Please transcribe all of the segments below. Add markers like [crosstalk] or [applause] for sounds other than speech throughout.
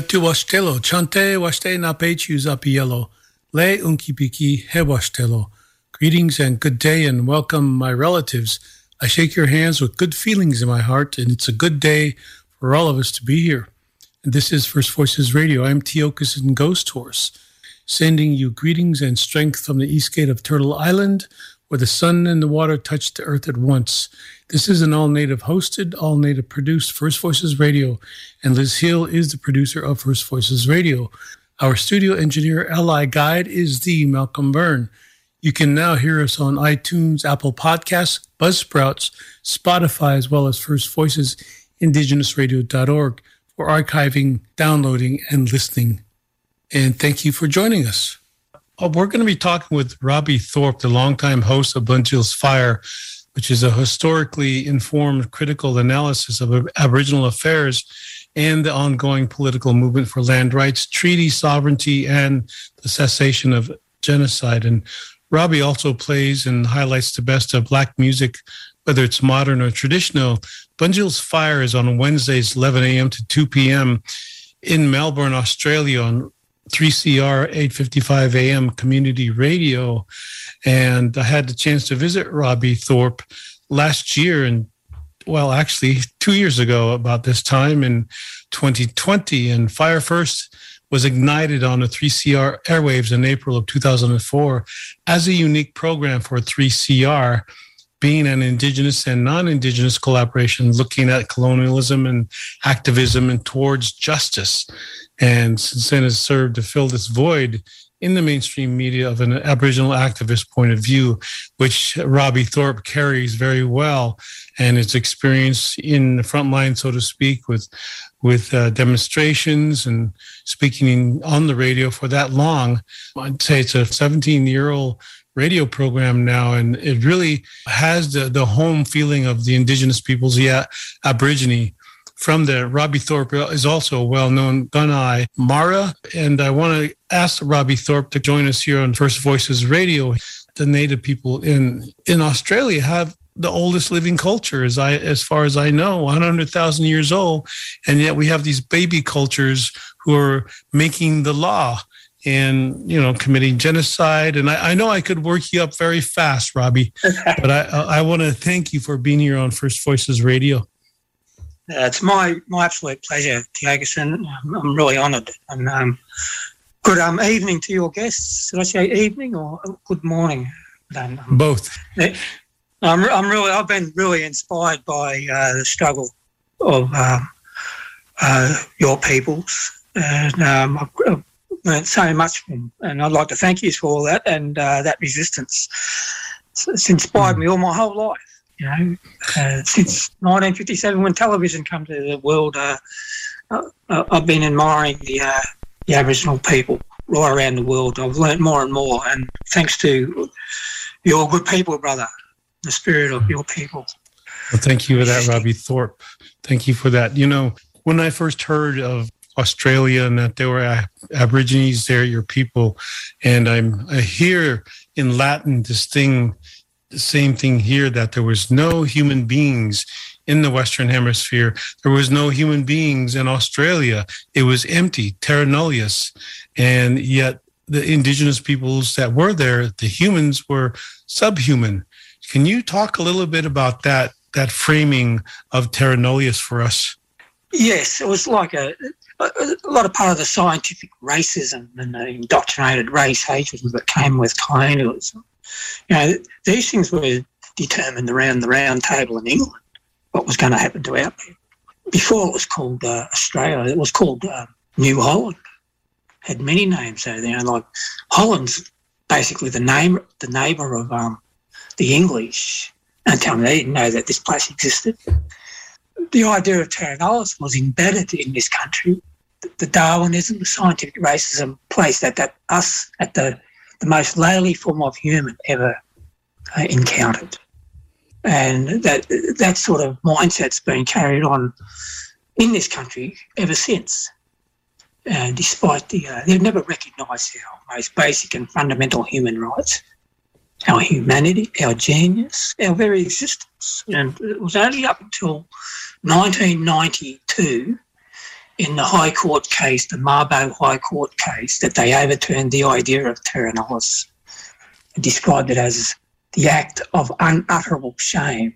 Betu washtelo, chante washte napechu zapielo, le unkipiki he washtelo. Greetings and good day and welcome, my relatives. I shake your hands with good feelings in my heart, and it's a good day for all of us to be here. And this is First Voices Radio. I'm Tiokasin Ghosthorse, sending you greetings and strength from the east gate of Turtle Island, where the sun and the water touch the earth at once. This is an all native hosted, all native produced First Voices Radio, and Liz Hill is the producer of First Voices Radio. Our studio engineer, ally guide, is the Malcolm Byrne. You can now hear us on iTunes, Apple Podcasts, Buzzsprouts, Spotify, as well as First Voices, indigenousradio.org for archiving, downloading, and listening. And thank you for joining us. We're going to be talking with Robbie Thorpe, the longtime host of Bunjil's Fire which is a historically informed critical analysis of Aboriginal affairs and the ongoing political movement for land rights, treaty sovereignty, and the cessation of genocide. And Robbie also plays and highlights the best of Black music, whether it's modern or traditional. Bunjil's Fire is on Wednesdays, 11 a.m. to 2 p.m. in Melbourne, Australia on 3CR 855 AM community radio. And I had the chance to visit Robbie Thorpe last year and well, actually two years ago about this time in 2020. And Fire First was ignited on the 3CR airwaves in April of 2004 as a unique program for 3CR being an indigenous and non-indigenous collaboration looking at colonialism and activism and towards justice and since then has served to fill this void in the mainstream media of an Aboriginal activist point of view, which Robbie Thorpe carries very well, and his experience in the front line, so to speak, with with uh, demonstrations and speaking on the radio for that long. I'd say it's a 17 year old radio program now, and it really has the, the home feeling of the indigenous peoples, yeah, Aborigine from there. Robbie Thorpe is also a well-known Gunai Mara, and I want to ask Robbie Thorpe to join us here on First Voices Radio. The Native people in in Australia have the oldest living culture, as I as far as I know, 100,000 years old, and yet we have these baby cultures who are making the law and you know committing genocide and I, I, know i could work you up very fast robbie [laughs] but i i want to thank you for being here on first voices radio uh, it's my, my absolute pleasure, Ferguson. I'm, I'm really honoured. And um, good um, evening to your guests. Did I say evening or good morning? Um, Both. I'm, I'm really, I've been really inspired by uh, the struggle of uh, uh, your peoples, and um, I've, I've learned so much from, and I'd like to thank you for all that and uh, that resistance. It's, it's inspired mm. me all my whole life you know, uh, since 1957 when television came to the world, uh, uh, uh, I've been admiring the, uh, the Aboriginal people right around the world. I've learnt more and more, and thanks to your good people, brother, the spirit of your people. Well, thank you for that, Robbie Thorpe. Thank you for that. You know, when I first heard of Australia and that there were Aborigines there, your people. And I'm I hear in Latin this thing, the same thing here, that there was no human beings in the Western Hemisphere. There was no human beings in Australia. It was empty, terra nullius. And yet the indigenous peoples that were there, the humans were subhuman. Can you talk a little bit about that that framing of terra nullius for us? Yes, it was like a, a, lot of part of the scientific racism and the indoctrinated race hatred that came with colonialism. You know, these things were determined around the round table in England, what was going to happen to our people. Before it was called uh, Australia, it was called uh, New Holland. Had many names over there, like Holland's basically the name, the neighbour of um, the English and tell me they didn't know that this place existed. The idea of terra nullius was embedded in this country. The Darwinism, the scientific racism placed that, that us at the, the most lowly form of human ever uh, encountered. And that that sort of mindset's been carried on in this country ever since. And despite the, uh, they've never recognised our most basic and fundamental human rights our humanity, our genius, our very existence. And it was only up until 1992 in the High Court case, the Mabo High Court case, that they overturned the idea of terra nullius and described it as the act of unutterable shame.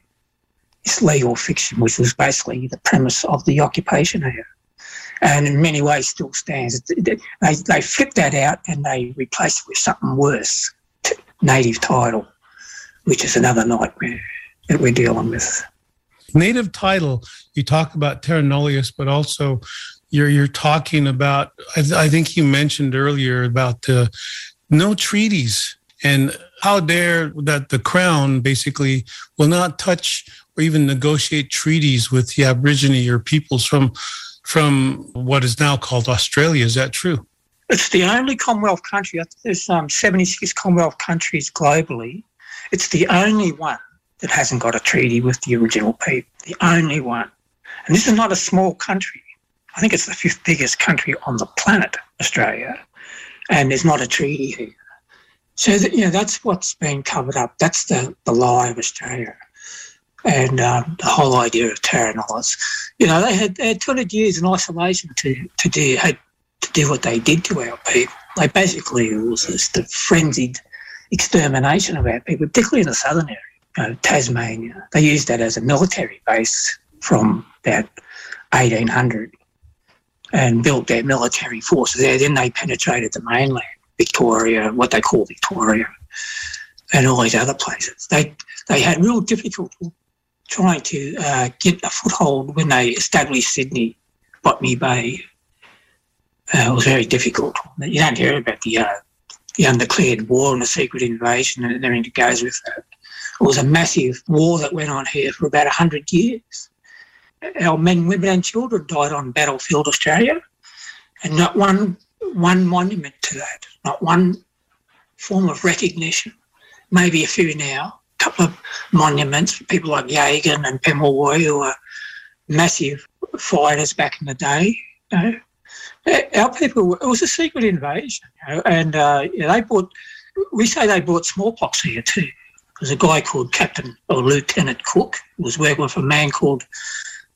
This legal fiction, which was basically the premise of the occupation here, and in many ways still stands. They, they flipped that out and they replaced it with something worse native title, which is another nightmare that we're dealing with. Native title, you talk about terra nullius, but also you're you're talking about. I, th- I think you mentioned earlier about the no treaties and how dare that the crown basically will not touch or even negotiate treaties with the Aborigine or peoples from from what is now called Australia. Is that true? It's the only Commonwealth country, there's um, 76 Commonwealth countries globally. It's the only one that hasn't got a treaty with the original people. The only one. And this is not a small country. I think it's the fifth biggest country on the planet, Australia. And there's not a treaty here. So, that, you know, that's what's been covered up. That's the, the lie of Australia. And um, the whole idea of terra nullius. You know, they had, they had 200 years in isolation to, to do, had to do what they did to our people. They basically, it was just a frenzied extermination of our people, particularly in the southern area, you know, Tasmania. They used that as a military base from about 1800 and built their military forces there. Then they penetrated the mainland, Victoria, what they call Victoria, and all these other places. They they had real difficulty trying to uh, get a foothold when they established Sydney, Botany Bay, uh, it was very difficult. You don't hear about the uh, the undeclared war and the secret invasion and everything that goes with that. It was a massive war that went on here for about 100 years. Our men, women, and children died on battlefield Australia, and not one one monument to that, not one form of recognition. Maybe a few now, a couple of monuments for people like Yagan and Pemulwuy, who were massive fighters back in the day. You know, our people, it was a secret invasion, you know, and uh, yeah, they brought, we say they brought smallpox here too. There's a guy called Captain or Lieutenant Cook who was working with a man called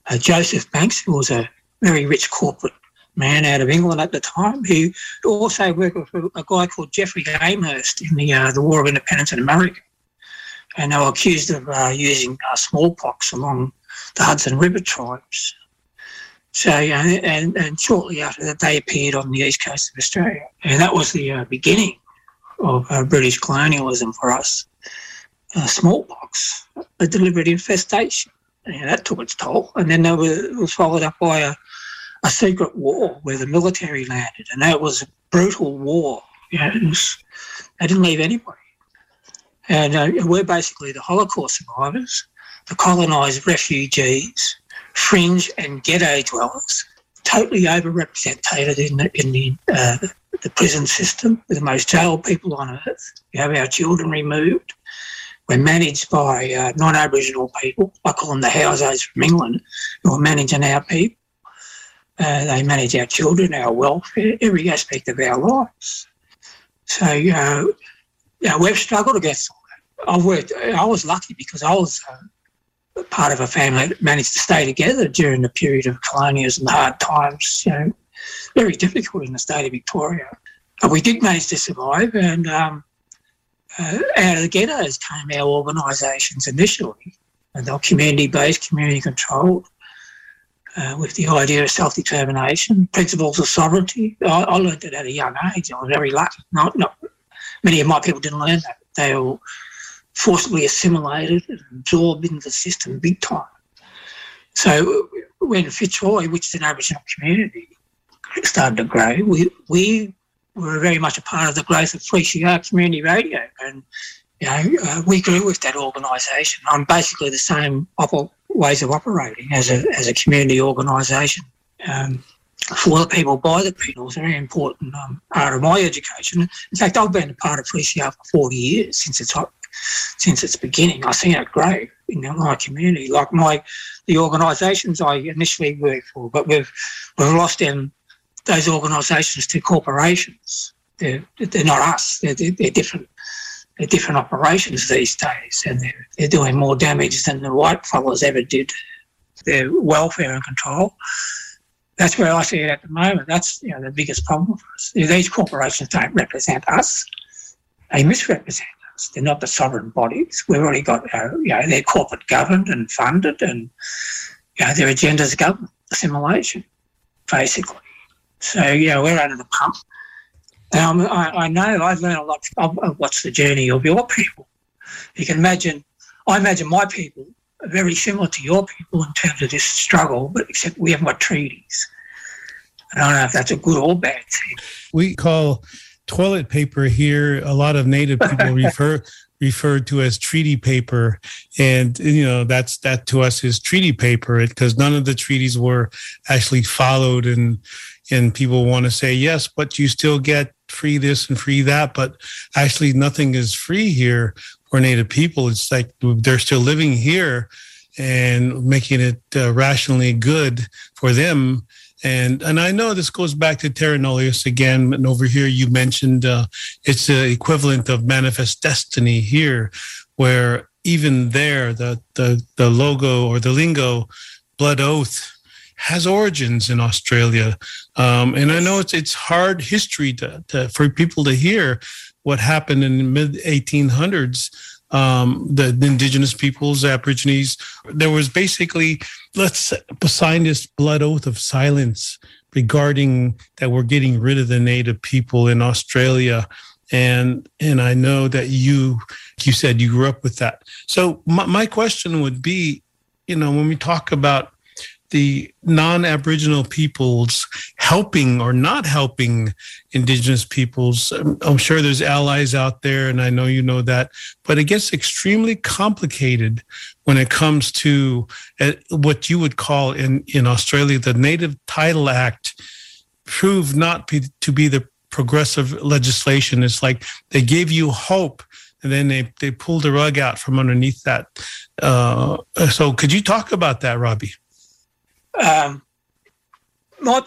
uh, Joseph Banks, who was a very rich corporate man out of England at the time, who also worked with a, guy called Jeffery Amherst in the uh, the War of Independence in America. And they were accused of uh, using uh, smallpox among the Hudson River tribes. So, and, and shortly after that, they appeared on the east coast of Australia. And that was the uh, beginning of uh, British colonialism for us. Smallpox, a deliberate infestation. And that took its toll. And then it was followed up by a, a secret war where the military landed. And that was a brutal war. You know, was, they didn't leave anybody. And uh, we're basically the Holocaust survivors, the colonised refugees fringe and ghetto dwellers, totally overrepresented in the, in the, uh, the prison system, with the most jailed people on earth. We have our children removed. We're managed by uh, non-Aboriginal people. I call them the houses from England, who are managing our people. Uh, they manage our children, our welfare, every aspect of our lives. So, you know, we've struggled against all that. I've worked, I was lucky because I was uh, part of a family that managed to stay together during the period of colonialism and hard times, you know, very difficult in the state of Victoria. But we did manage to survive, and um, uh, out of the ghettos came our organisations initially, and they were community-based, community-controlled, uh, with the idea of self-determination, principles of sovereignty. I, I learned it at a young age. I was very lucky. Not, not many of my people didn't learn that. They were forcibly assimilated and absorbed into the system big time. So when Fitzroy, which is an Aboriginal community, started to grow, we, we were very much a part of the growth of 3CR community radio. And, you know, uh, we grew with that organisation on basically the same op- ways of operating as a, as a community organisation. Um, for the people, by the people, is a very important um, part of my education. In fact, I've been a part of 3CR for 40 years since its since its beginning. I've seen it grow in my community, like my the organisations I initially worked for, but we've we've lost them those organisations to corporations. They're, they're not us. They're, they're, different. They're different operations these days, and they're, they're doing more damage than the white fellas ever did. Their welfare and control. That's where I see it at the moment. That's you know the biggest problem for us. These corporations don't represent us. They misrepresent us. They're not the sovereign bodies. We've already got uh, you know they're corporate governed and funded, and you know their agendas govern assimilation, basically. So, yeah, we're under the pump. Um, I, I, know I've learned a lot of, what's the journey of your people. You can imagine, I imagine my people are very similar to your people in terms of this struggle, but except we haven't got treaties. I don't know if that's a good or bad thing. We call toilet paper here. A lot of Native people [laughs] refer referred to as treaty paper, and you know that's that to us is treaty paper because none of the treaties were actually followed, and and people want to say yes but you still get free this and free that but actually nothing is free here for native people it's like they're still living here and making it uh, rationally good for them and and I know this goes back to terra nullius again. And over here, you mentioned uh, it's the equivalent of manifest destiny here, where even there, the the the logo or the lingo, blood oath, has origins in Australia. Um, and I know it's it's hard history to, to, for people to hear what happened in the mid 1800s. Um, the, the, indigenous peoples, Aborigines, there was basically let's sign this blood oath of silence regarding that we're getting rid of the native people in Australia. And and I know that you you said you grew up with that. So my, my question would be, you know, when we talk about the non-aboriginal peoples helping or not helping indigenous peoples. I'm sure there's allies out there and i know you know that but it gets extremely complicated when it comes to uh, what you would call in in australia the native title act proved not to be the progressive legislation. It's like they gave you hope and then they they pulled the rug out from underneath that. Uh, so could you talk about that robbie um, my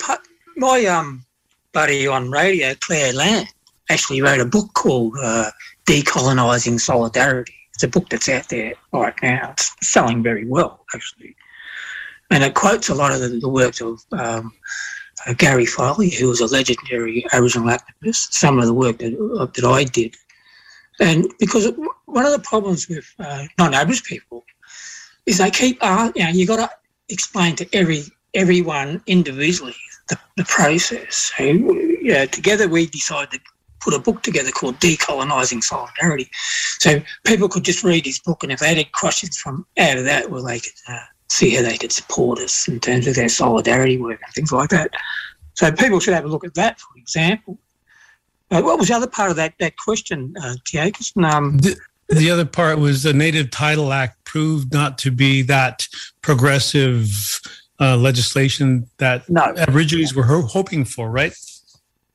my um, buddy on radio, Clare Land, actually wrote a book called uh, Decolonising Solidarity. It's a book that's out there right now. It's selling very well, actually. And it quotes a lot of the, the works of um, uh, Gary Foley, who was a legendary Aboriginal activist, some of the work that, uh, that I did. And because one of the problems with uh, non-Aboriginal people is they keep, uh, you know, you got to explain to every everyone individually the, the process. So, yeah, together we decided to put a book together called Decolonising Solidarity. So people could just read his book, and if they had questions from out of that, well, they could uh, see how they could support us in terms of their solidarity work and things like that. So people should have a look at that, for example. Uh, what was the other part of that that question, uh, Um, the other part was the Native Title Act proved not to be that progressive uh, legislation that no. Aborigines were ho- hoping for, right?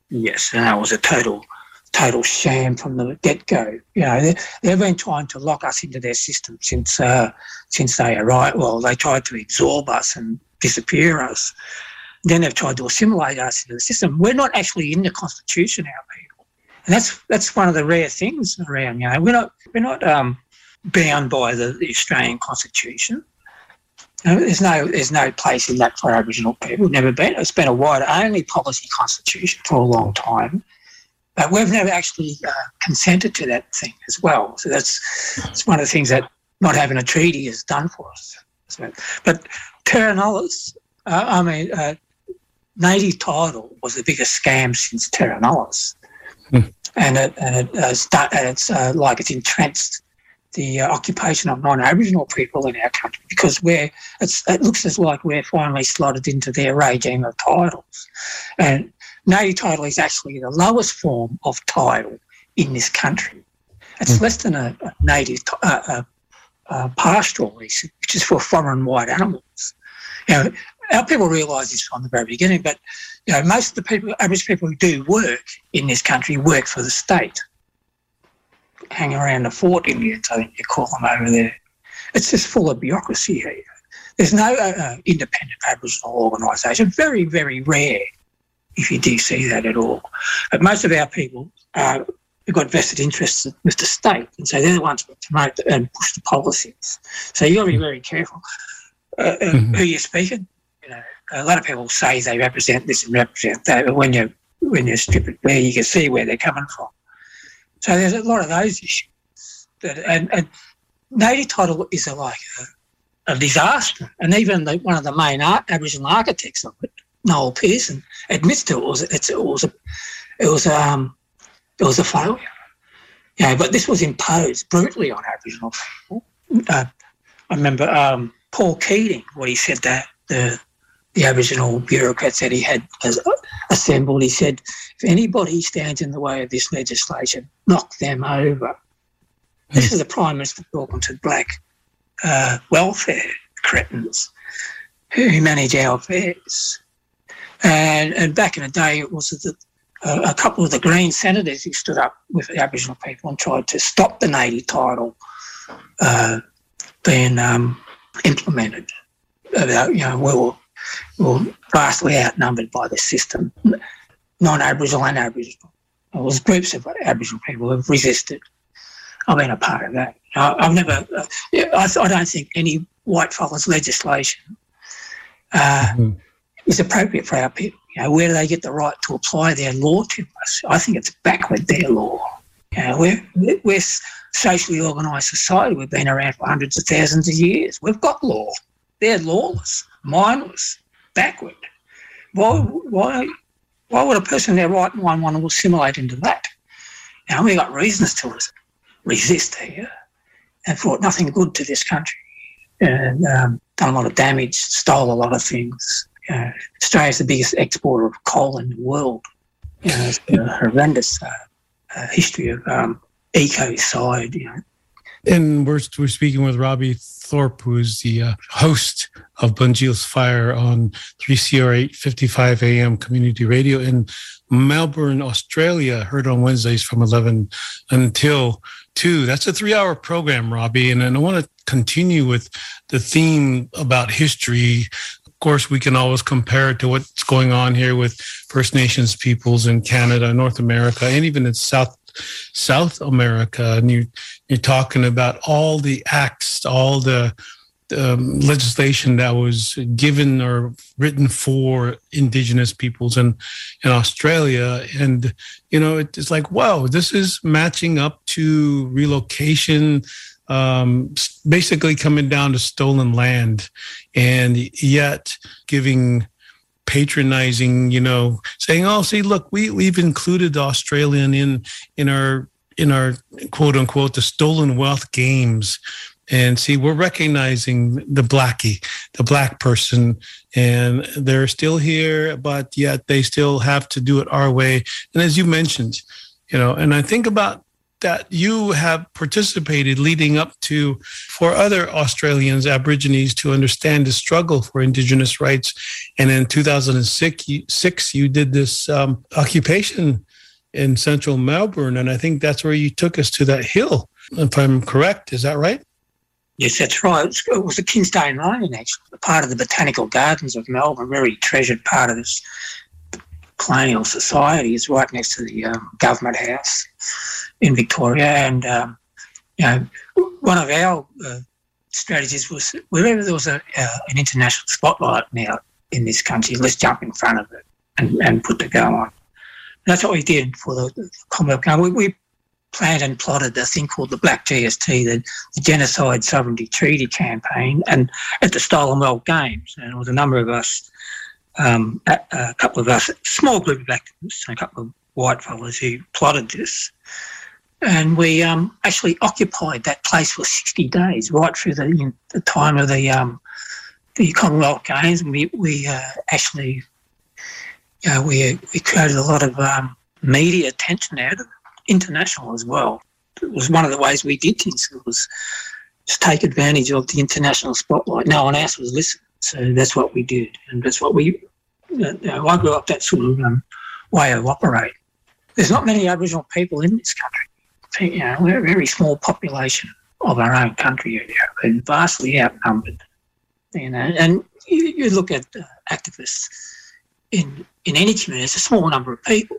Yes, and that was a total, total sham from the get go. You know, they, they've been trying to lock us into their system since uh, since they arrived. Well, they tried to absorb us and disappear us. then they've tried to assimilate us into the system. We're not actually in the constitution, our people, and that's that's one of the rare things around. You know, we're not we're not um, bound by the, the Australian constitution. You know, there's no there's no place in that for Aboriginal people. Never been. It's been a wide only policy constitution for a long time. But we've never actually uh, consented to that thing as well. So that's, that's one of the things that not having a treaty has done for us. So, but terra nullius, uh, I mean, uh, native title was the biggest scam since terra nullius. Hmm. And, it, and, it, uh, start, and it's uh, like it's entrenched the uh, occupation of non-Aboriginal people in our country because we're it looks as like we're finally slotted into their regime of titles, and native title is actually the lowest form of title in this country. It's mm. less than a, a native uh, uh, uh, pastoral lease, which is for foreign white animals. You know, our people realise this from the very beginning, but you know, most of the people, average people who do work in this country work for the state. Hang around the fort Indians, I think you call them over there. It's just full of bureaucracy here. There's no uh, uh independent Aboriginal organisation. Very, very rare if you do see that at all. But most of our people uh, have got vested interests with the state, and so they're the ones that promote and push the policies. So you've got to be very careful uh, uh, mm-hmm. who you're speaking. You know, a lot of people say they represent this and represent that, but when you when you strip it bare, you can see where they're coming from. So there's a lot of those issues. That, and, and native title is a, like a, a disaster, and even the, one of the main art, Aboriginal architects of it Noel Pearson admits to it was it was a it was um it was a failure. Yeah, but this was imposed brutally on Aboriginal people. Uh, I remember um, Paul Keating, what he said that the the Aboriginal bureaucrats that he had assembled. He said, if anybody stands in the way of this legislation, knock them over. This is the Prime Minister talking to black uh, welfare cretins who manage our affairs. And, and back in the day, it was the, uh, a couple of the Green senators who stood up with the Aboriginal people and tried to stop the native title uh, being um, implemented. About, you know, we were, we were vastly outnumbered by the system, non-Aboriginal and Aboriginal. There was groups of Aboriginal people who have resisted. I've been a part of that. I, have never, uh, I, I, don't think any white fellas legislation uh, mm-hmm is appropriate for our people. You know, where do they get the right to apply their law to us? I think it's backward, their law. You know, we're, we're socially organised society. We've been around for hundreds of thousands of years. We've got law. They're lawless, mindless, backward. Why, why, why would a person in their right mind want to assimilate into that? Now, we've got reasons to resist here and brought nothing good to this country and um, done a lot of damage, stole a lot of things, uh, Australia's the biggest exporter of coal in the world. You know, it's a horrendous uh, uh, history of um, ecocide. You know. And we're, we're speaking with Robbie Thorpe, who's the uh, host of Bunjil's Fire on 3CR 855 AM community radio in Melbourne, Australia, heard on Wednesdays from 11 until 2. That's a three hour program, Robbie. And, and I want to continue with the theme about history of course, we can always compare it to what's going on here with First Nations peoples in Canada, North America, and even in South South America. And you, you're talking about all the acts, all the um, legislation that was given or written for Indigenous peoples in in Australia, and you know it's like wow, this is matching up to relocation um, basically coming down to stolen land and yet giving patronizing you know saying oh see look we we've included the australian in in our in our quote unquote the stolen wealth games. And see we're recognizing the blackie the black person and they're still here but yet they still have to do it our way. And as you mentioned you know and i think about that you have participated leading up to for other Australians, Aborigines to understand the struggle for Indigenous rights. And in 2006, you, six, you did this um, occupation in central Melbourne. And I think that's where you took us to that hill, if I'm correct. Is that right? Yes, that's right. It was the Kings Domain, actually, part of the Botanical Gardens of Melbourne, very treasured part of this colonial society. It's right next to the um, government house in Victoria. And, um, you know, one of our uh, strategies was wherever there was a, uh, an international spotlight now in this country, let's jump in front of it and, and put the go on. And that's what we did for the, the Commonwealth Games. We, we planned and plotted a thing called the Black GST, the, the Genocide Sovereignty Treaty campaign, and at the Stolen Wealth Games. And there was a number of us, um, a, a, couple of us, small group of activists, and a couple of white fellas who plotted this. And we um, actually occupied that place for 60 days, right through the, you know, the time of the um, the Commonwealth Games. And we, we uh, actually, you know, we, we created a lot of um, media attention out of it international as well. It was one of the ways we did things. It was just take advantage of the international spotlight. No one else was listening, so that's what we did, and that's what we. You know, I grew up that sort of um, way of operating. There's not many Aboriginal people in this country. You know, we're a very small population of our own country, and vastly outnumbered. You know, and you, you look at uh, activists in in any community, it's a small number of people.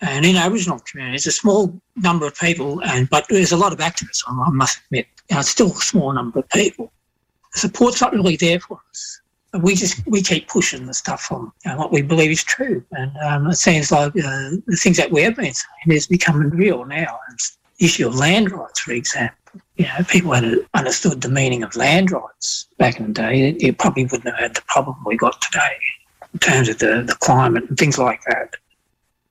And in Aboriginal communities, a small number of people, and but there's a lot of activists. I must admit, you know, it's still a small number of people. Support's not really there for us. We just we keep pushing the stuff on you know, what we believe is true, and um, it seems like uh, the things that we have been saying is becoming real now. It's the issue of land rights, for example. You know, people had understood the meaning of land rights back in the day. You probably wouldn't have had the problem we got today in terms of the, the climate and things like that.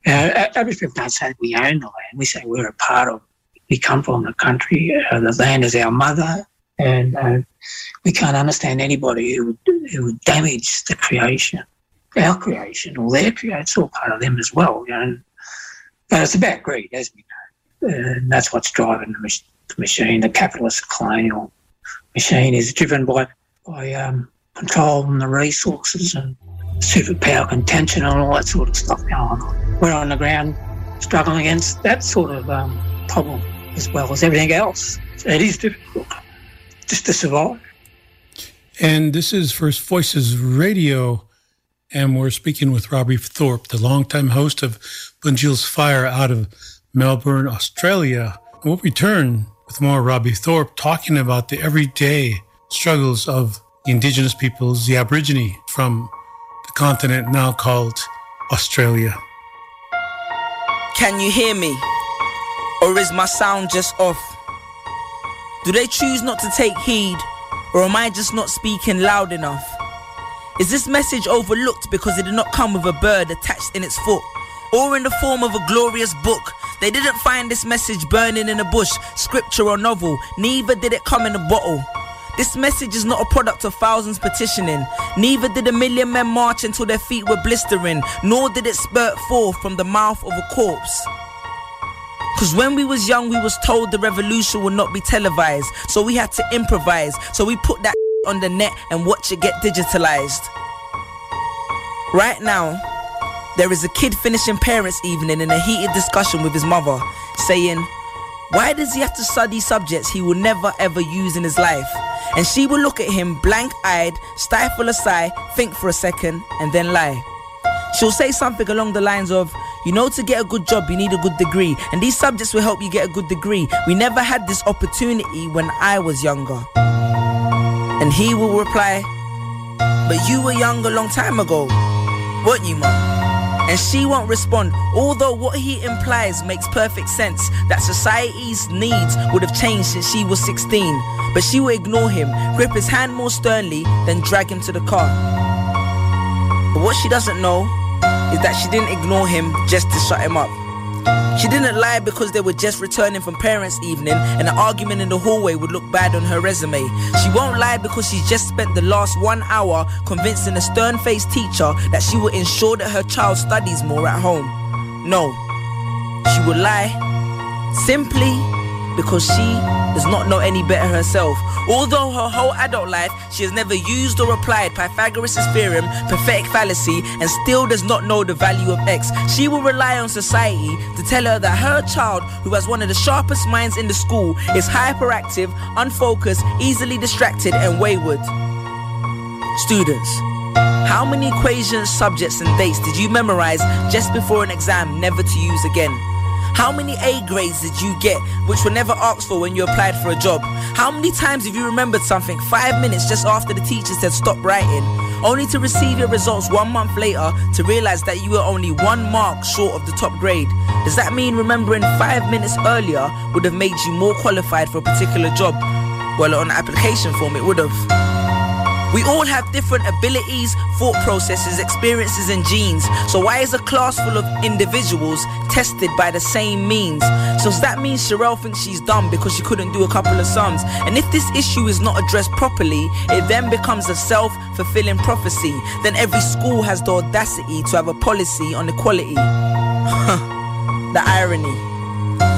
Uh, people don't say we own the land. We say we're a part of. We come from the country. Uh, the land is our mother, and uh, we can't understand anybody who would, who would damage the creation, our creation, or their creation. It's all part of them as well. You know? But it's about greed, as we know, and that's what's driving the, the machine. The capitalist colonial machine is driven by by um, controlling the resources and superpower contention and all that sort of stuff going on. We're on the ground struggling against that sort of um, problem as well as everything else. It is difficult just to survive. And this is First Voices Radio, and we're speaking with Robbie Thorpe, the longtime host of Bunjil's Fire out of Melbourne, Australia. And We'll return with more Robbie Thorpe talking about the everyday struggles of the Indigenous peoples, the Aborigine, from the continent now called Australia. Can you hear me? Or is my sound just off? Do they choose not to take heed? Or am I just not speaking loud enough? Is this message overlooked because it did not come with a bird attached in its foot? Or in the form of a glorious book? They didn't find this message burning in a bush, scripture or novel, neither did it come in a bottle. This message is not a product of thousands petitioning. Neither did a million men march until their feet were blistering, nor did it spurt forth from the mouth of a corpse. Cause when we was young, we was told the revolution would not be televised, so we had to improvise. So we put that [laughs] on the net and watch it get digitalized. Right now, there is a kid finishing parents' evening in a heated discussion with his mother, saying, Why does he have to study subjects he will never ever use in his life? And she will look at him blank eyed, stifle a sigh, think for a second, and then lie. She'll say something along the lines of, You know, to get a good job, you need a good degree, and these subjects will help you get a good degree. We never had this opportunity when I was younger. And he will reply, But you were young a long time ago, weren't you, mum? and she won't respond. Although what he implies makes perfect sense that society's needs would have changed since she was 16. But she will ignore him, grip his hand more sternly, then drag him to the car. But what she doesn't know is that she didn't ignore him just to shut him up. She didn't lie because they were just returning from parents' evening and an argument in the hallway would look bad on her resume. She won't lie because she's just spent the last one hour convincing a stern faced teacher that she will ensure that her child studies more at home. No, she will lie simply because she does not know any better herself. Although her whole adult life she has never used or applied Pythagoras' theorem, pathetic fallacy, and still does not know the value of x, she will rely on society to tell her that her child, who has one of the sharpest minds in the school, is hyperactive, unfocused, easily distracted, and wayward. Students, how many equations, subjects, and dates did you memorize just before an exam never to use again? How many A grades did you get which were never asked for when you applied for a job? How many times have you remembered something five minutes just after the teacher said stop writing, only to receive your results one month later to realize that you were only one mark short of the top grade? Does that mean remembering five minutes earlier would have made you more qualified for a particular job? Well, on the application form, it would have. We all have different abilities, thought processes, experiences, and genes. So why is a class full of individuals tested by the same means? So that mean Sherelle thinks she's dumb because she couldn't do a couple of sums? And if this issue is not addressed properly, it then becomes a self-fulfilling prophecy. Then every school has the audacity to have a policy on equality. [laughs] the irony.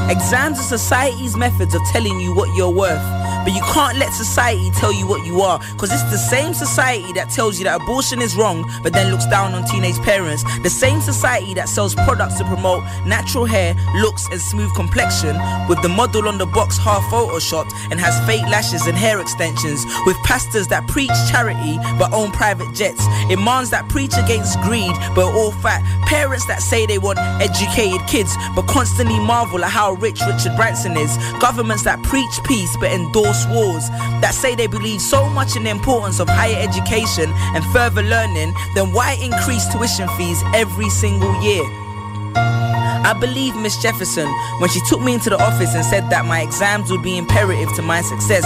Exams are society's methods of telling you what you're worth. But you can't let society tell you what you are, because it's the same society that tells you that abortion is wrong, but then looks down on teenage parents. The same society that sells products to promote natural hair, looks, and smooth complexion, with the model on the box half photoshopped and has fake lashes and hair extensions, with pastors that preach charity but own private jets, imams that preach against greed but all fat, parents that say they want educated kids but constantly marvel at how rich Richard Branson is, governments that preach peace but endorse wars that say they believe so much in the importance of higher education and further learning, then why increase tuition fees every single year? I believe Miss Jefferson when she took me into the office and said that my exams would be imperative to my success.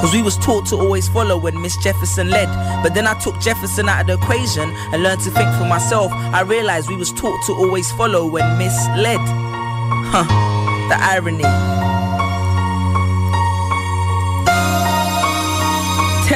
Cause we was taught to always follow when Miss Jefferson led. But then I took Jefferson out of the equation and learned to think for myself. I realized we was taught to always follow when Miss led. Huh, the irony.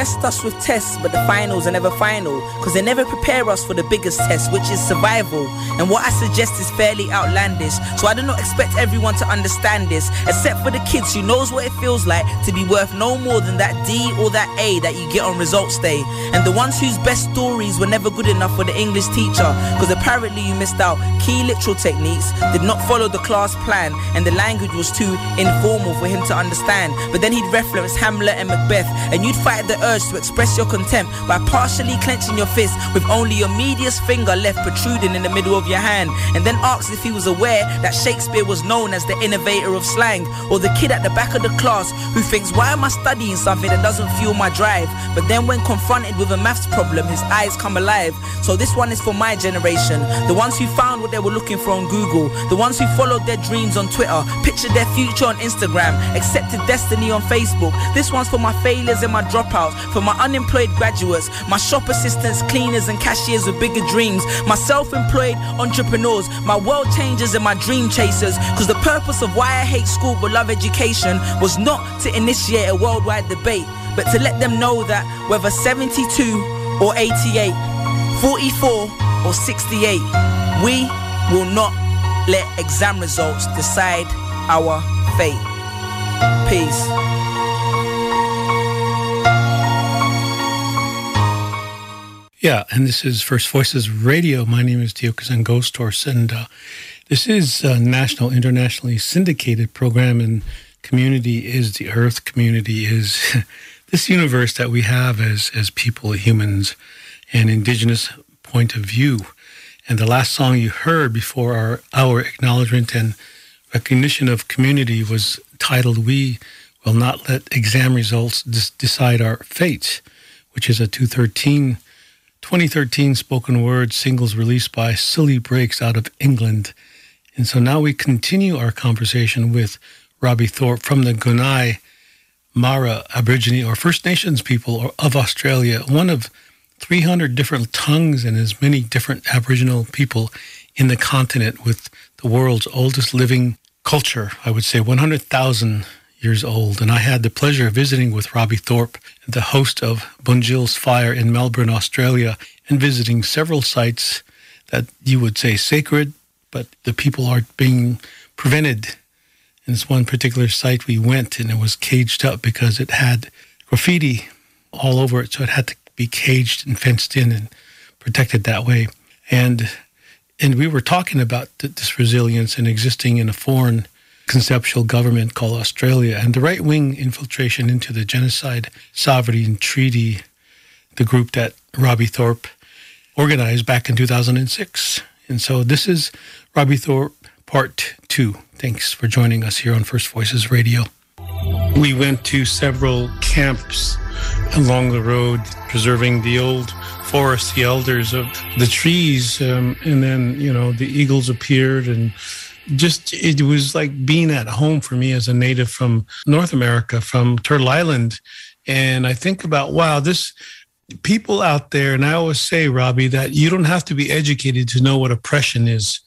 Test us with tests, but the finals are never final. Cause they never prepare us for the biggest test, which is survival. And what I suggest is fairly outlandish. So I do not expect everyone to understand this, except for the kids who knows what it feels like to be worth no more than that D or that A that you get on results day. And the ones whose best stories were never good enough for the English teacher, because apparently you missed out key literal techniques, did not follow the class plan, and the language was too informal for him to understand. But then he'd reference Hamlet and Macbeth, and you'd fight the urge to express your contempt by partially clenching your fist with only your medius finger left protruding in the middle of your hand, and then asks if he was aware that Shakespeare was known as the innovator of slang, or the kid at the back of the class who thinks, Why am I studying something that doesn't fuel my drive? But then, when confronted with a maths problem, his eyes come alive. So, this one is for my generation the ones who found what they were looking for on Google, the ones who followed their dreams on Twitter, pictured their future on Instagram, accepted destiny on Facebook. This one's for my failures and my dropouts for my unemployed graduates, my shop assistants, cleaners, and cashiers with bigger dreams, my self employed entrepreneurs, my world changers, and my dream chasers. Because the purpose of why I hate school but love education was not to initiate a worldwide debate, but to let them know that whether 72 or 88, 44 or 68, we will not let exam results decide our fate. Peace. Yeah, and this is First Voices Radio. My name is Tiokasin Ghosthorse, and uh, this is a national, internationally syndicated program, and community is the earth. Community is [laughs] this universe that we have as, as people, humans, and indigenous point of view. And the last song you heard before our, our acknowledgement and recognition of community was titled We Will Not Let Exam Results Decide Our Fates, which is a 213 2013 spoken word singles released by Suli Breaks out of England. And so now we continue our conversation with Robbie Thorpe from the Gunai Mara Aborigine or First Nations people of Australia, one of 300 different tongues and as many different Aboriginal people in the continent with the world's oldest living culture. I would say 100,000 years old, and I had the pleasure of visiting with Robbie Thorpe, the host of Bunjil's Fire in Melbourne, Australia, and visiting several sites that you would say sacred, but the people are being prevented In this one particular site, we went and it was caged up because it had graffiti all over it. So it had to be caged and fenced in and protected that way. And and we were talking about this resilience and existing in a foreign conceptual government called Australia and the right wing infiltration into the Genocide Sovereignty Treaty, the group that Robbie Thorpe organized back in 2006. And so this is Robbie Thorpe part two. Thanks for joining us here on First Voices Radio. We went to several camps along the road, preserving the old forest, the elders of the trees. Um, and then, you know, the eagles appeared and just it was like being at home for me as a native from North America, from Turtle Island. And I think about, wow, this people out there, and I always say, Robbie, that you don't have to be educated to know what oppression is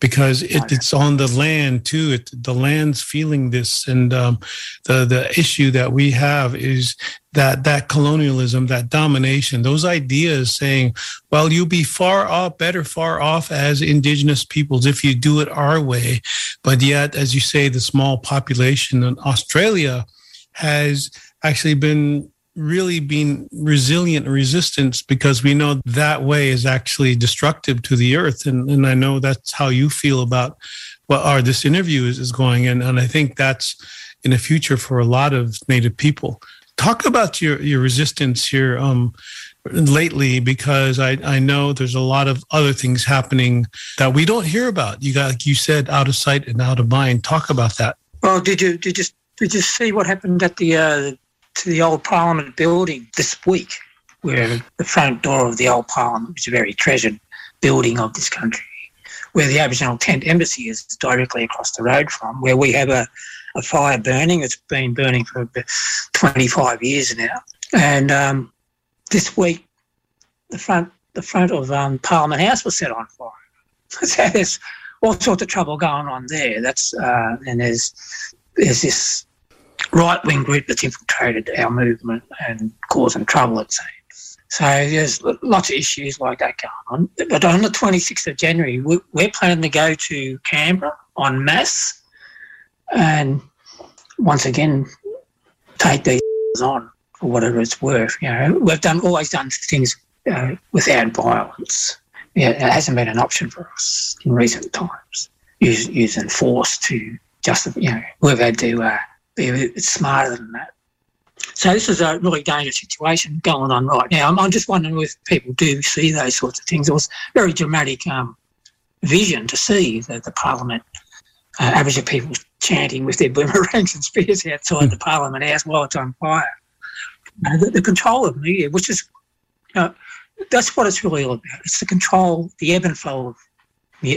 because it, it's on the land too. It, the land's feeling this, and um, the the issue that we have is that that colonialism, that domination, those ideas saying, "Well, you'll be far off, better far off as indigenous peoples if you do it our way," but yet, as you say, the small population in Australia has actually been really being resilient resistance because we know that way is actually destructive to the earth. And, and I know that's how you feel about what our this interview is, is going. And, and I think that's in the future for a lot of Native people. Talk about your, your resistance here um, lately because I, I know there's a lot of other things happening that we don't hear about. You got, like you said, out of sight and out of mind. Talk about that. Well, did you did you did you see what happened at the uh, to the old Parliament building this week, where the front door of the old Parliament, which is a very treasured building of this country, where the Aboriginal Tent Embassy is directly across the road from, where we have a, a fire burning. It's been burning for 25 years now. And um, this week, the front the front of um, Parliament House was set on fire. [laughs] so there's all sorts of trouble going on there. That's uh, and there's there's this right wing group that's infiltrated our movement and causing trouble, it seems. So there's lots of issues like that going on. But on the 26th of January, we're planning to go to Canberra en masse and once again take these [laughs] on for whatever it's worth. You know, we've done always done things uh, without violence. Yeah, it hasn't been an option for us in recent times. Use, using force to justify, you know, we've had to uh, it's smarter than that. So this is a really dangerous situation going on right now. I'm, I'm, just wondering if people do see those sorts of things. It was very dramatic um, vision to see the, the Parliament, uh, Aboriginal people chanting with their [laughs] boomerangs and spears outside the Parliament House while it's on fire. Uh, the, the, control of media, which is, uh, that's what it's really all about. It's the control, the ebb and flow of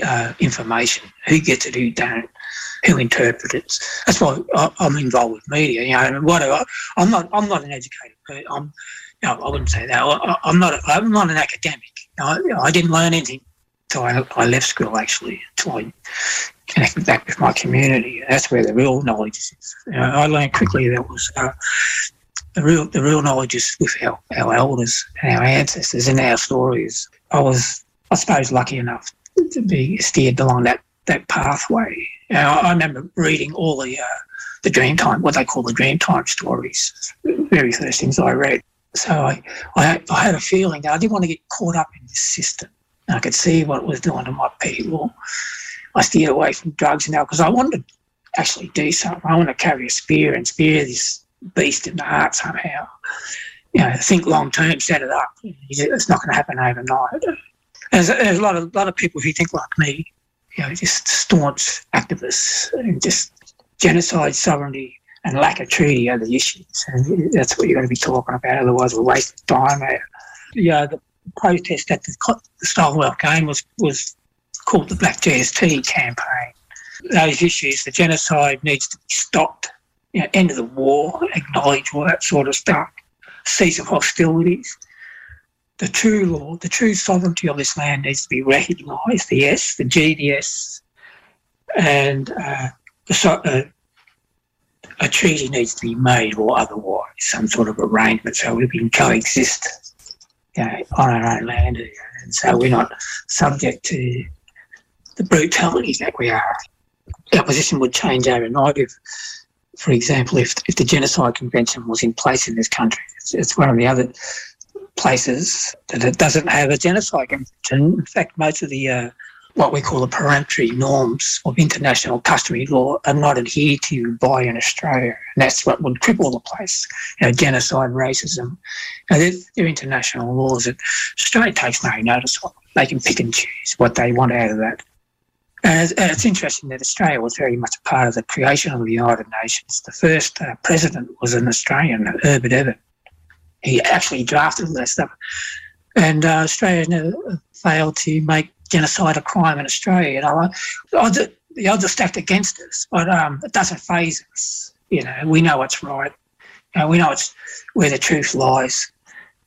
uh, information, who gets it, who don't who interpret it. That's why I'm involved with media. You know, whatever. I'm not. I'm not an educated person. I'm. I wouldn't say that. I, am not. I'm not an academic. I, I didn't learn anything until I, I left school. Actually, until I connected back with my community. That's where the real knowledge is. You know, I learned quickly that was. Uh, the real, the real knowledge is with our, our elders and our ancestors and our stories. I was, I suppose, lucky enough to be steered along that, that pathway I, I remember reading all the uh, the Dreamtime, what they call the Dreamtime stories, very first things I read. So I, I, I had a feeling that I didn't want to get caught up in this system. And I could see what it was doing to my people. I steered away from drugs now because I wanted to actually do something. I want to carry a spear and spear this beast in the heart somehow. You know, think long term, set it up. It's not going to happen overnight. There's, there's a lot of lot of people who think like me you know, just staunch activists and just genocide, sovereignty, and lack of treaty are the issues. And that's what you're going to be talking about. Otherwise, we'll waste time. Yeah, the protest at the, the Stolen Wealth game was, was called the Black GST campaign. Those issues, the genocide needs to be stopped. You know, end of the war, acknowledge all that sort of stuff, cease of hostilities the true law, the true sovereignty of this land needs to be recognised. The S, the GDS, and uh, the, uh, a treaty needs to be made, or otherwise some sort of arrangement so we can coexist you know, on our own land, and so we're not subject to the brutalities that we are. our position would change overnight if, for example, if, if the Genocide Convention was in place in this country. It's, it's one of the other places that it doesn't have a genocide convention. In fact, most of the uh, what we call the peremptory norms of international customary law are not adhered to by in Australia. And that's what would cripple the place. You know, genocide, racism. You they're, they're, international laws that Australia takes no notice of. They can pick and choose what they want out of that. And it's interesting that Australia was very much a part of the creation of the United Nations. The first uh, president was an Australian, Herbert Evatt. He actually drafted all that stuff. And uh, Australia failed to make genocide a crime in Australia. You know, the odds are stacked against us, but um, it doesn't phase us. You know, we know what's right. Know, we know it's where the truth lies,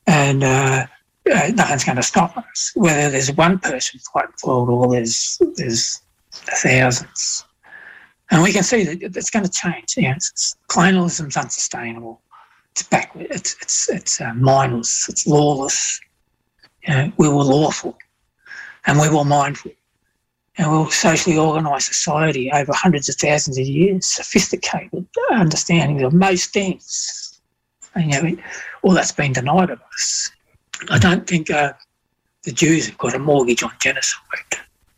and uh, uh, nothing's going to stop us. Whether there's one person fighting for it or there's there's thousands, and we can see that it's going to change. You know, colonialism's unsustainable. It's backward. It's it's it's uh, mindless. It's lawless. You know, we were lawful and we were mindful. And we were socially organised society over hundreds of thousands of years, sophisticated understanding of most things. And, you know, all that's been denied of us. I don't think uh, the Jews have got a mortgage on genocide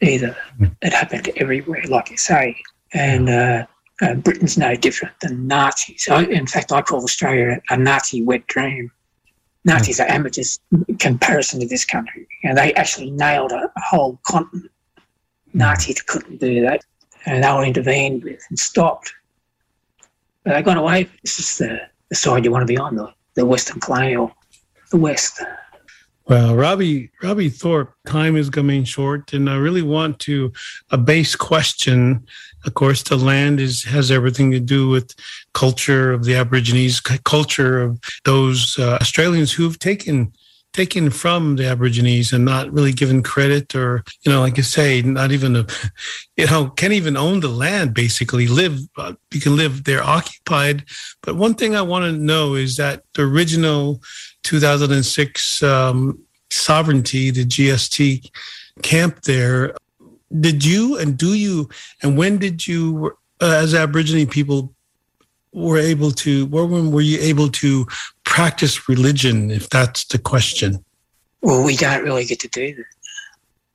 either. It happened everywhere, like you say. And uh, uh, Britain's no different than Nazis. I, in fact, I call Australia a Nazi wet dream. Nazis are amateurs in comparison to this country. And they actually nailed a, a whole continent. Nazis couldn't do that. And they were intervened with and stopped. But they got away. This is the, the side you want to be on, the, the Western colonial, the West. Well, Robbie, Robbie Thorpe, time is coming short, and I really want to a base question. Of course, the land is has everything to do with culture of the Aborigines, culture of those uh, Australians who've taken taken from the Aborigines and not really given credit, or you know, like you say, not even a, you know, can't even own the land. Basically, live uh, you can live there occupied. But one thing I want to know is that the original 2006 um, sovereignty, the GST camp there. Did you and do you and when did you, uh, as Aborigine people, were able to? When were you able to practice religion? If that's the question. Well, we don't really get to do that.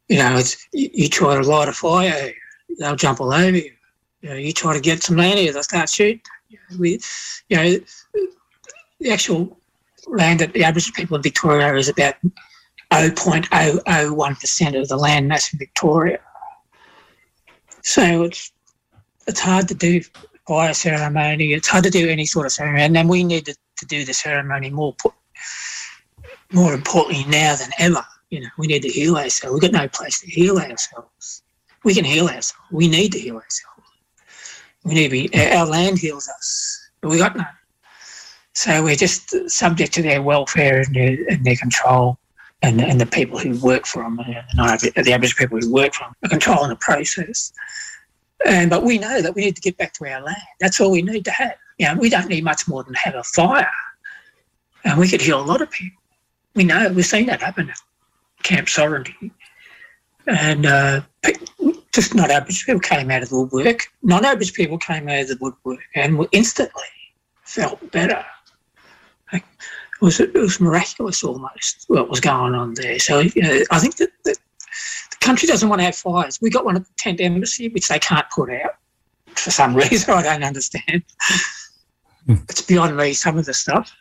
You know, it's you, try to light a fire, they'll jump all over you. You know, you try to get some land here, they'll start shooting. We, you know, the actual land that the Aboriginal people in Victoria is about 0.001% of the land mass in Victoria. So it's it's hard to do fire ceremony. It's hard to do any sort of ceremony, and then we need to, do the ceremony more more importantly now than ever. You know, we need to heal ourselves. We've got no place to heal ourselves. We can heal ourselves. We need to heal ourselves. We need to be. Our land heals us, but we got none. So we're just subject to their welfare and their, and their control and, and the people who work for them, not uh, the average people who work for them, are controlling the process. And, but we know that we need to get back to our land. That's all we need to have. You know, we don't need much more than have a fire. And we could heal a lot of people. We know, we've seen that happen at Camp Sovereignty. And uh, just not average people came out of the woodwork. Non average people came out of the woodwork and were instantly felt better it was it was miraculous almost what was going on there. So you know, I think that, that country doesn't want to have fires. We got one at the tent embassy, which they can't put out for some [laughs] reason. I don't understand. Hmm. it's beyond me some of the stuff,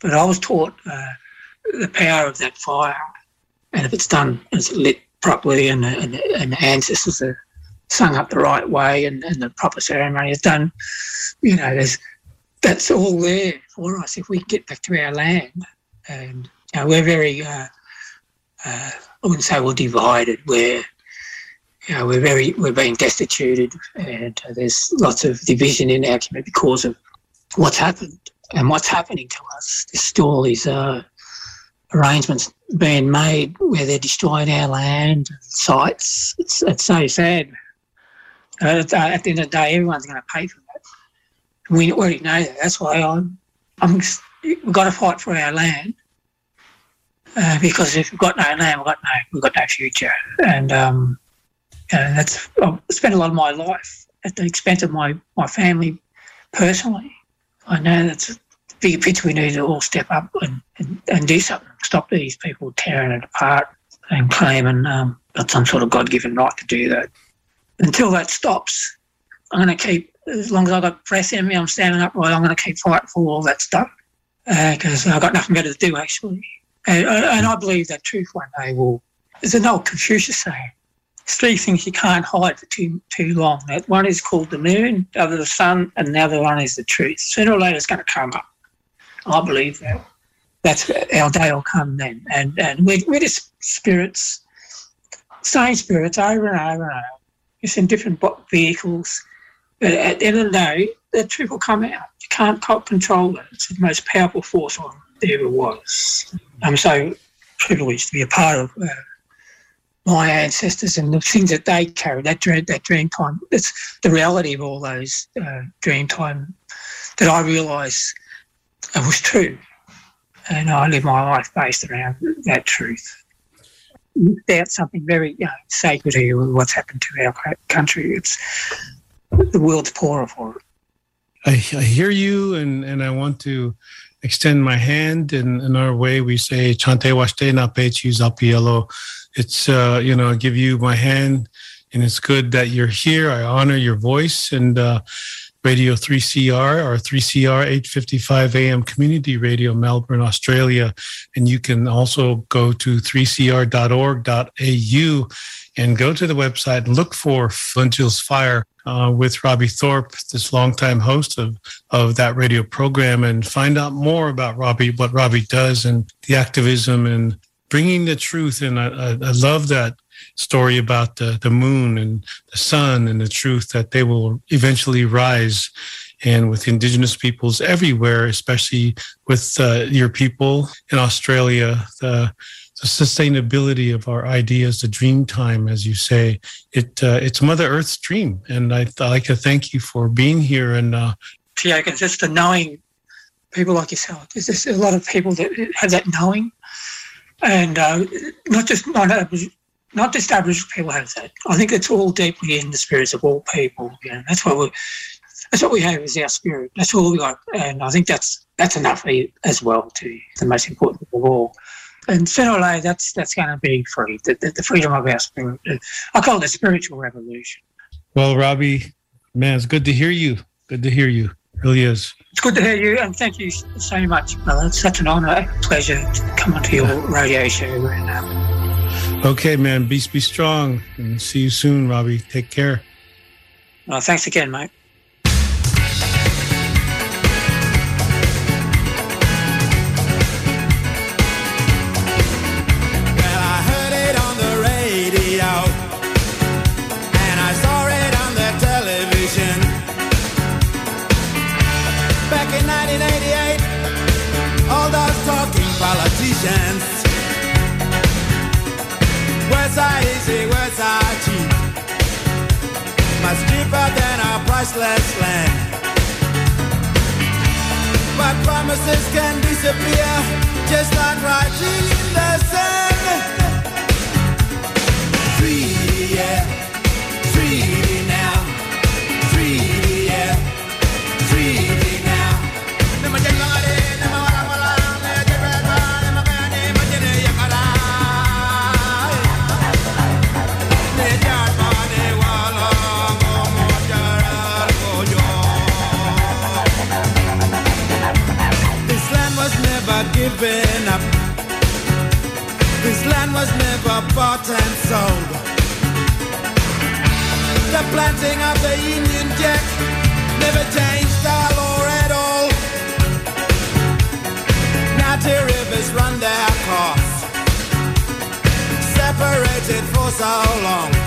but I was taught uh, the power of that fire, and if it's done, it's lit properly, and and, and the ancestors are sung up the right way, and, and the proper ceremony is done. You know, there's that's all there for us if we get back to our land. And you know, we're very, uh, uh, I wouldn't say we're divided. We're, you know, we're very, we're being destituted, and uh, there's lots of division in our community because of what's happened and what's happening to us. There's still all these uh, arrangements being made where they're destroying our land, sites. It's, it's so sad. Uh, at the end of the day, everyone's going to pay for that. we already know that. That's why I'm, I'm we've got to fight for our land. Uh, because if we've got no land, we've got no, we've got no future. And um, you know, that's I've spent a lot of my life at the expense of my, my family personally. I know that's a bigger picture we need to all step up and, and, and do something, stop these people tearing it apart and claiming um, got some sort of God given right to do that. Until that stops, I'm going to keep, as long as I've got breath in me, I'm standing upright, I'm going to keep fighting for all that stuff because uh, I've got nothing better to do actually. And, and, I believe that truth one day will. There's an old Confucius saying: three things you can't hide for too too long. That one is called the moon, the other the sun, and the other one is the truth. Sooner or later, it's going to come up. I believe that. That's our day will come then, and and we're, we're just spirits, same spirits over and over and over. It's in different vehicles. But at the end of the day, the truth will come out. You can't control it. It's the most powerful force on there ever was. I'm so privileged to be a part of uh, my ancestors and the things that they carried, that dream, that dream time. It's the reality of all those uh, dream time that I realise was true. And I live my life based around that truth. Without something very you know, sacred here what's happened to our country, it's the world's poorer for it. I, I hear you, and, and I want to extend my hand. In, in our way, we say "Chante washte na pechu zapielo." It's uh, you know, I give you my hand, and it's good that you're here. I honor your voice and uh, Radio 3CR or 3CR 855 AM Community Radio, Melbourne, Australia, and you can also go to 3cr.org.au and go to the website and look for Flint Fire uh, with Robbie Thorpe, this longtime host of, of that radio program, and find out more about Robbie, what Robbie does, and the activism and bringing the truth. And I, I, I love that story about the, the moon and the sun and the truth that they will eventually rise. And with Indigenous peoples everywhere, especially with uh, your people in Australia, the the sustainability of our ideas, the dream time, as you say, it uh, it's Mother Earth's dream. And I, would like to thank you for being here. And uh, yeah, just the knowing people like yourself. There's just a lot of people that have that knowing, and uh, not just not not just Aboriginal people have that. I think it's all deeply in the spirits of all people. You know, that's what we that's what we have is our spirit. That's all we got, and I think that's that's enough as well. To the most important of all and later, that's that's going to be free. The, the, the, freedom of our spirit. Uh, I call it a spiritual revolution. Well, Robbie, man, it's good to hear you. Good to hear you. It really is. It's good to hear you, and thank you so much, brother. It's such an honour, pleasure to come onto your radio show right now. Um, okay, man. Be be strong, and see you soon, Robbie. Take care. Well, thanks again, mate. Priceless land. Promises can disappear, just like writing in the giving up. This land was never bought and sold. The planting of the Union Jack never changed our law at all. Now the rivers run their course, separated for so long.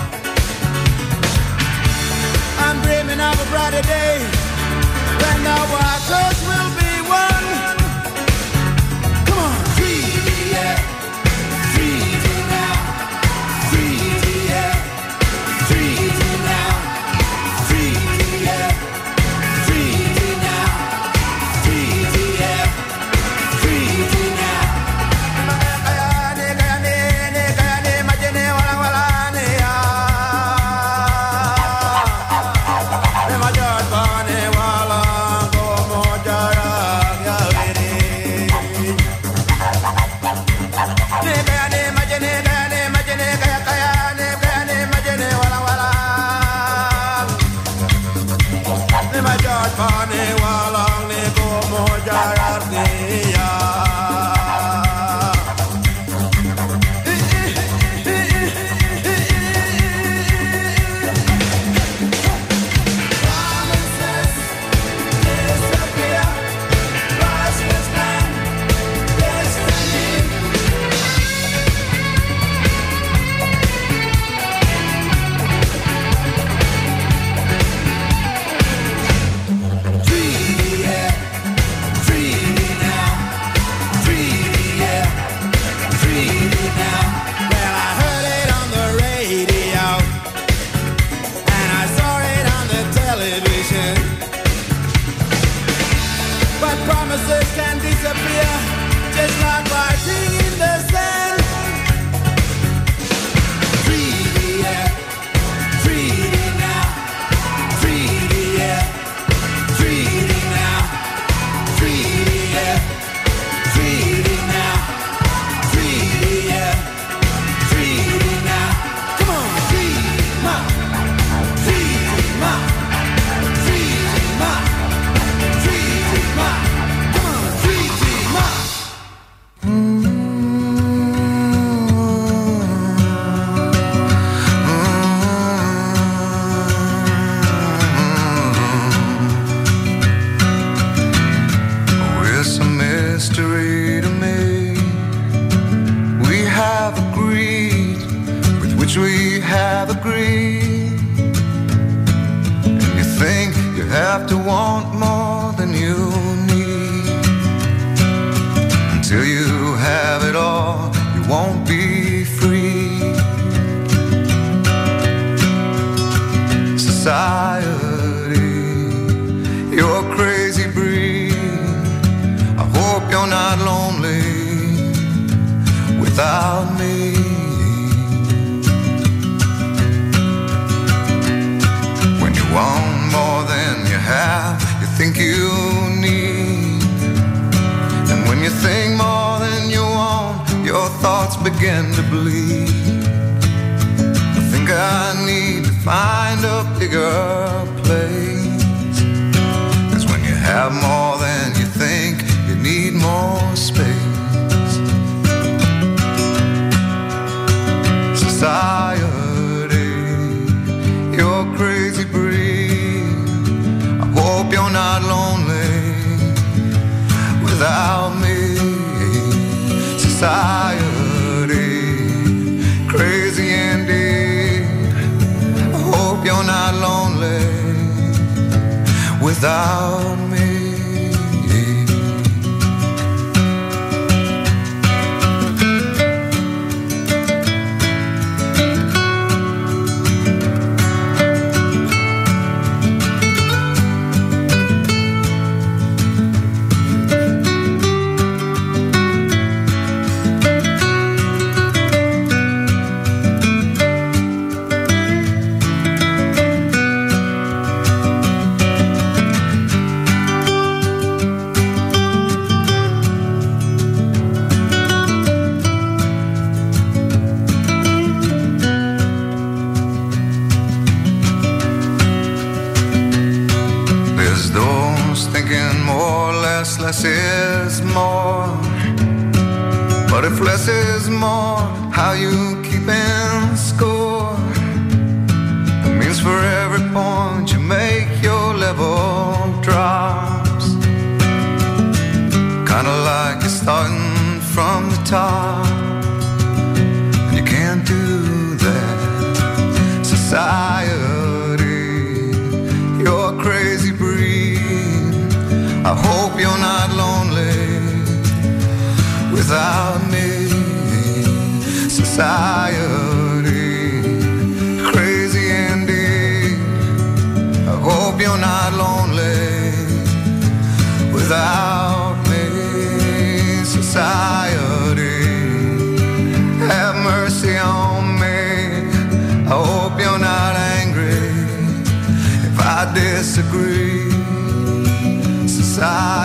society. Crazy and deep. I hope you're not lonely without me. disagree. Society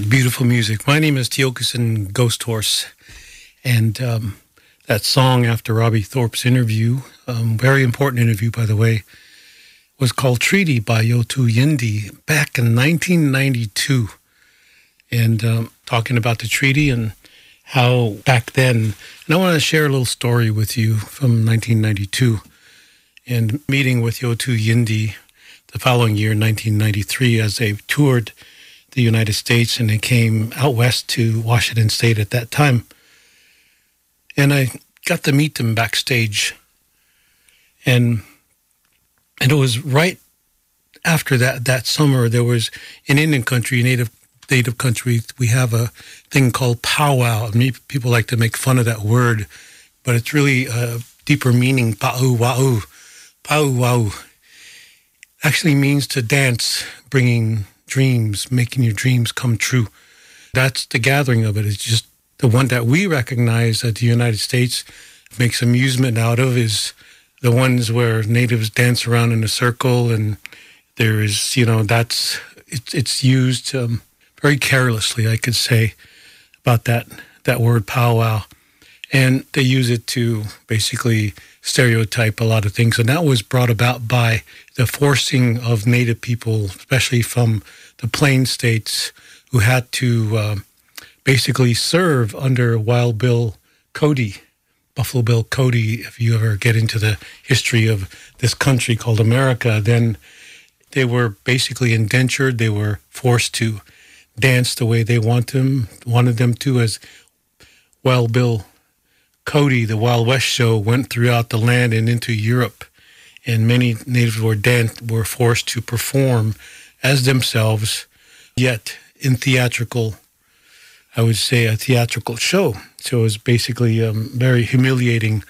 beautiful music. My name is Tiokasin Ghosthorse, and um, that song after Robbie Thorpe's interview, um, very important interview, by the way, was called Treaty by Yothu Yindi back in 1992. And um, talking about the treaty and how back then, and I want to share a little story with you from 1992 and meeting with Yothu Yindi the following year, 1993, as they toured the United States and they came out west to Washington State at that time. And I got to meet them backstage. And and it was right after that that summer there was in Indian country, native native country, we have a thing called powwow. I mean, people like to make fun of that word, but it's really a deeper meaning. Pa'u wa'u. Pa'u wa'u actually means to dance, bringing dreams, making your dreams come true. That's the gathering of it. It's just the one that we recognize that the United States makes amusement out of is the ones where natives dance around in a circle and there is, you know, that's it's it's used um, very carelessly, I could say, about that that word powwow, and they use it to basically stereotype a lot of things, and that was brought about by the forcing of Native people, especially from the Plain states, who had to uh, basically serve under Wild Bill Cody, Buffalo Bill Cody. If you ever get into the history of this country called America, then they were basically indentured. They were forced to dance the way they want them, wanted them to, as Wild Bill Cody, the Wild West show, went throughout the land and into Europe, and many natives were dan- were forced to perform as themselves, yet in theatrical, I would say a theatrical show. So it was basically um, very humiliating.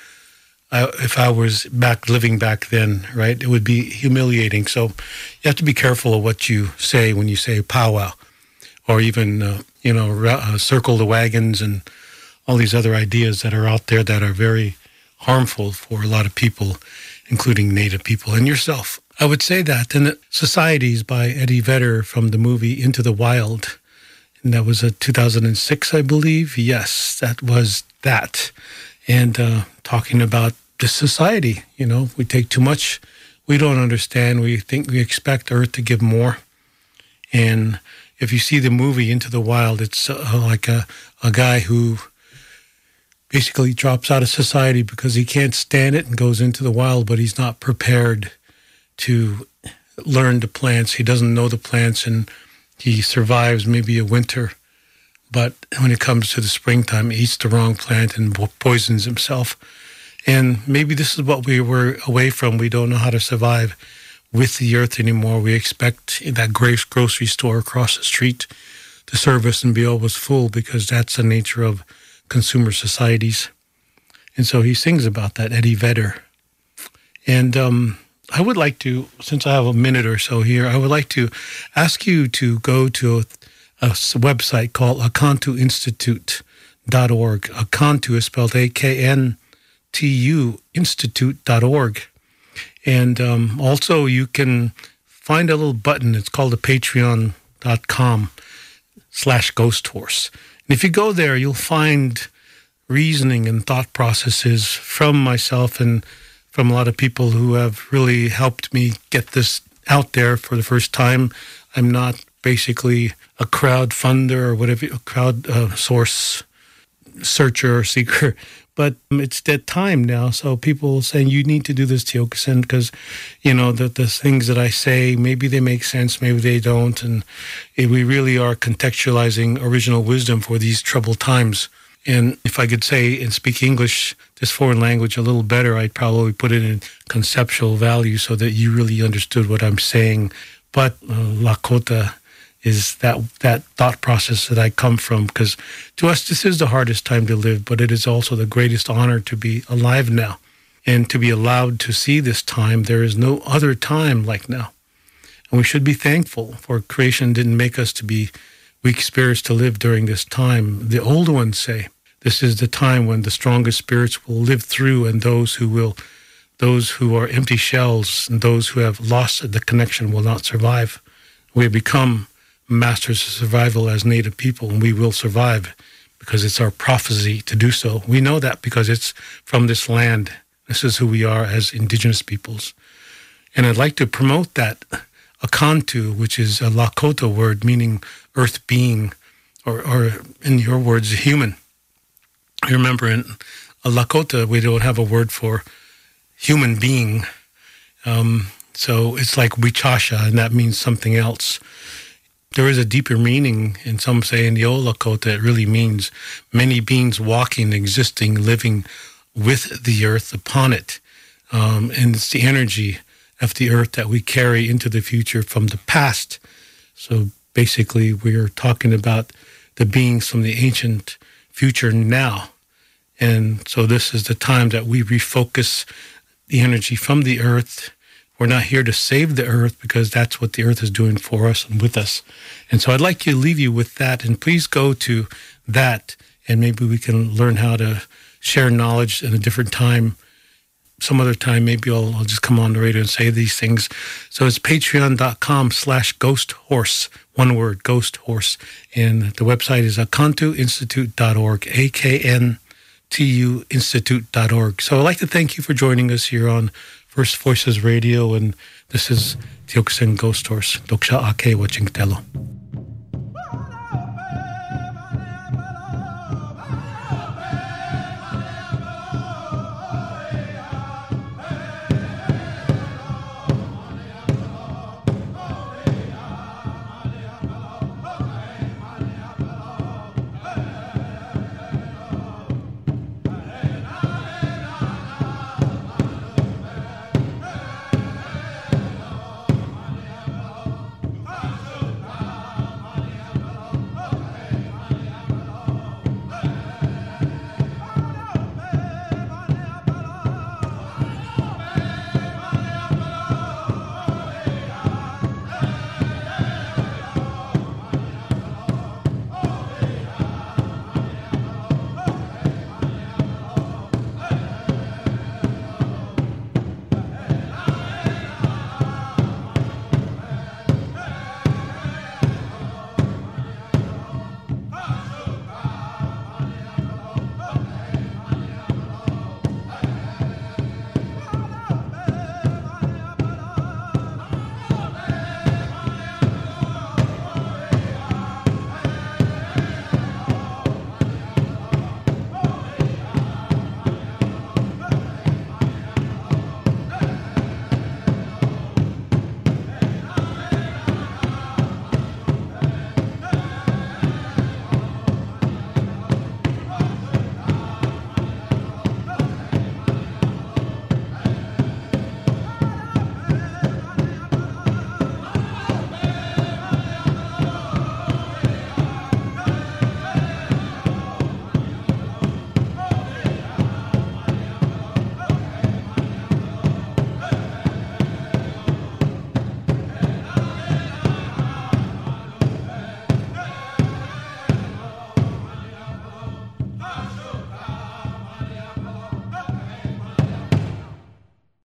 Uh, if I was back living back then, right, it would be humiliating. So you have to be careful of what you say when you say powwow, or even uh, you know uh, circle the wagons and all these other ideas that are out there that are very harmful for a lot of people, including Native people and yourself. I would say that. And Societies by Eddie Vedder from the movie Into the Wild. And that was a 2006, I believe. Yes, that was that. And uh, talking about the society, you know, we take too much. We don't understand. We think we expect Earth to give more. And if you see the movie Into the Wild, it's uh, like a, a guy who basically drops out of society because he can't stand it and goes into the wild, but he's not prepared to learn the plants. He doesn't know the plants and he survives maybe a winter. But when it comes to the springtime, he eats the wrong plant and poisons himself. And maybe this is what we were away from. We don't know how to survive with the earth anymore. We expect that grocery store across the street to serve us and be always full because that's the nature of consumer societies. And so he sings about that, Eddie Vedder. And um, I would like to, since I have a minute or so here, I would like to ask you to go to a, a website called akantuinstitute.org. Akantu is spelled A K N T U institute.org. And um, also, you can find a little button. It's called the patreon.com slash ghost horse. And if you go there, you'll find reasoning and thought processes from myself and from a lot of people who have really helped me get this out there for the first time. I'm not basically a crowd funder or whatever, a crowd uh, source searcher or [laughs] seeker, but it's that time now. So people saying you need to do this, Tiokasin, because you know the the things that I say maybe they make sense, maybe they don't, and we really are contextualizing original wisdom for these troubled times. And if I could say and speak English, this foreign language, a little better, I'd probably put it in conceptual value so that you really understood what I'm saying. But uh, Lakota is that that thought process that I come from because to us this is the hardest time to live, but it is also the greatest honor to be alive now and to be allowed to see this time. There is no other time like now. And we should be thankful for creation didn't make us to be weak spirits to live during this time. The old ones say this is the time when the strongest spirits will live through and those who will those who are empty shells and those who have lost the connection will not survive. We have become masters of survival as Native people, and we will survive because it's our prophecy to do so. We know that because it's from this land. This is who we are as Indigenous peoples. And I'd like to promote that Akantu, which is a Lakota word meaning earth being, or, or in your words, human. Remember in Lakota, we don't have a word for human being. Um, so it's like Wichasha, and that means something else. There is a deeper meaning, and some say in the old Lakota, it really means many beings walking, existing, living with the earth upon it. Um, and it's the energy of the earth that we carry into the future from the past. So basically, we're talking about the beings from the ancient future now. And so this is the time that we refocus the energy from the earth. We're not here to save the earth because that's what the earth is doing for us and with us. And so I'd like to leave you with that. And please go to that and maybe we can learn how to share knowledge in a different time. Some other time, maybe I'll, I'll just come on the radio and say these things. So it's patreon.com slash ghost horse, one word, ghost horse. And the website is akantuinstitute.org, A K N tuinstitute.org. So I'd like to thank you for joining us here on First Voices Radio, and this is Tiokasin Ghosthorse, Doksha Ake Wachingtelo.